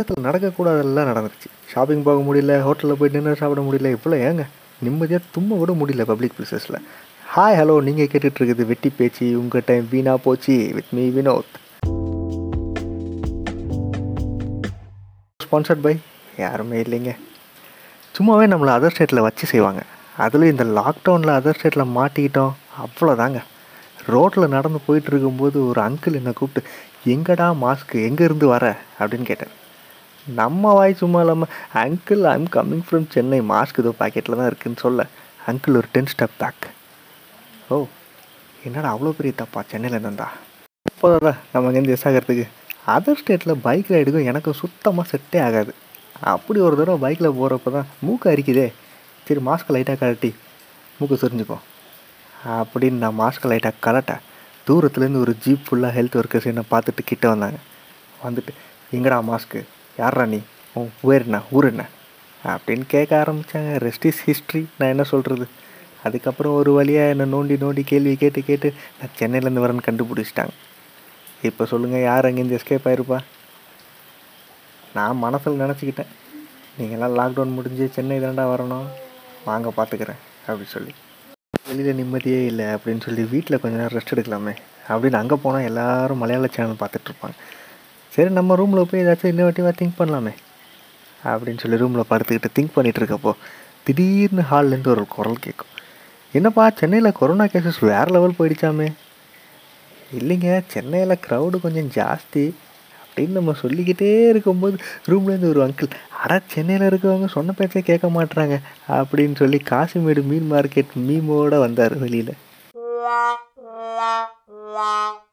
வருஷத்தில் நடக்கக்கூடாதெல்லாம் நடந்துருச்சு. ஷாப்பிங் போக முடியல ஹோட்டலில் போய் டின்னர் சாப்பிட முடியல இவ்வளோ ஏங்க? நிம்மதியாக தும்ம கூட முடியல பப்ளிக் பிளேசஸில் ஹாய் ஹலோ நீங்கள் கேட்டுகிட்டு இருக்குது வெட்டி பேச்சு. உங்கள் டைம் வீணா போச்சு. With me Vinod sponsored by யாருமே இல்லைங்க. சும்மாவே நம்மளை அதர் ஸ்டேட்டில் வச்சு செய்வாங்க. அதுலேயும் இந்த லாக்டவுனில் அதர் ஸ்டேட்டில் மாட்டிக்கிட்டோம். அவ்வளோதாங்க ரோட்டில் நடந்து போயிட்டு இருக்கும்போது ஒரு அங்கிள் என்னை கூப்பிட்டு எங்கடா மாஸ்க்கு எங்கேருந்து வர? அப்படின்னு கேட்டேன். நம்ம வாய் சும்மா இல்லாமல் uncle I'm coming from Chennai mask இதோ பாக்கெட்டில் தான் இருக்குதுன்னு சொல்ல அங்கிள் ஒரு டென் ஸ்டெப் பேக் ஓ என்னடா அவ்வளோ பெரிய தப்பா? சென்னையில் இருந்தா? நம்ம இங்கேருந்து எஸ் ஆகிறதுக்கு. அதர் ஸ்டேட்டில் பைக் ரைடுக்கும் எனக்கும் சுத்தமாக செட்டே ஆகாது. அப்படி ஒரு தடவை பைக்கில் போகிறப்ப தான் மூக்கு அரிக்குதே. சரி மாஸ்க்கை லைட்டாக கழட்டி மூக்கு சுரிஞ்சுக்கோ. அப்படின்னு நான் மாஸ்க்கை லைட்டாக கலட்டேன் தூரத்துலேருந்து ஒரு ஜீப் ஃபுல்லாக ஹெல்த் ஒர்க்கர்ஸ் என்ன பார்த்துட்டு கிட்ட வந்தாங்க. வந்துட்டு எங்கடா மாஸ்க்கு யாரா நீ? உன் பேர் என்ன ஊர் என்ன அப்படின்னு கேட்க ஆரம்பித்தாங்க ரெஸ்ட் இஸ் ஹிஸ்ட்ரி நான் என்ன சொல்கிறது அதுக்கப்புறம் ஒரு வழியாக என்னை நோண்டி நோண்டி கேள்வி கேட்டு கேட்டு நான் சென்னையிலேருந்து வரேன்னு கண்டுபிடிச்சிட்டாங்க. இப்போ சொல்லுங்கள் யார் அங்கேருந்து எஸ்கேப் ஆயிருப்பா? நான் மனசில் நினச்சிக்கிட்டேன். நீங்களாம் லாக்டவுன் முடிஞ்சு சென்னை தாண்டா வரணும். வாங்க பார்த்துக்கிறேன் அப்படின்னு சொல்லி. வெளியில் நிம்மதியே இல்லை அப்படின்னு சொல்லி வீட்டில் கொஞ்ச நேரம் ரெஸ்ட் எடுக்கலாமே அப்படின்னு அங்கே போனால் எல்லோரும் மலையாள சேனல் பார்த்துட்ருப்பாங்க சரி நம்ம ரூமில் போய் ஏதாச்சும் இன்னோவேட்டிவாக திங்க் பண்ணலாமே. அப்படின்னு சொல்லி ரூமில் படுத்துக்கிட்டு திங்க் பண்ணிகிட்டு இருக்கப்போ திடீர்னு ஹால்லேருந்து ஒரு குரல் கேட்கும் என்னப்பா சென்னையில் கொரோனா கேசஸ் வேறு லெவல் போயிடுச்சாமே. இல்லைங்க சென்னையில் க்ரௌடு கொஞ்சம் ஜாஸ்தி அப்படின்னு நம்ம சொல்லிக்கிட்டே இருக்கும்போது ரூம்லேருந்து ஒரு அங்கிள் அட சென்னையில் இருக்கவங்க சொன்ன பேச்சே கேட்க மாட்டுறாங்க அப்படின்னு சொல்லி காசிமேடு மீன் மார்க்கெட் மீமோட வந்தார் வெளியில்.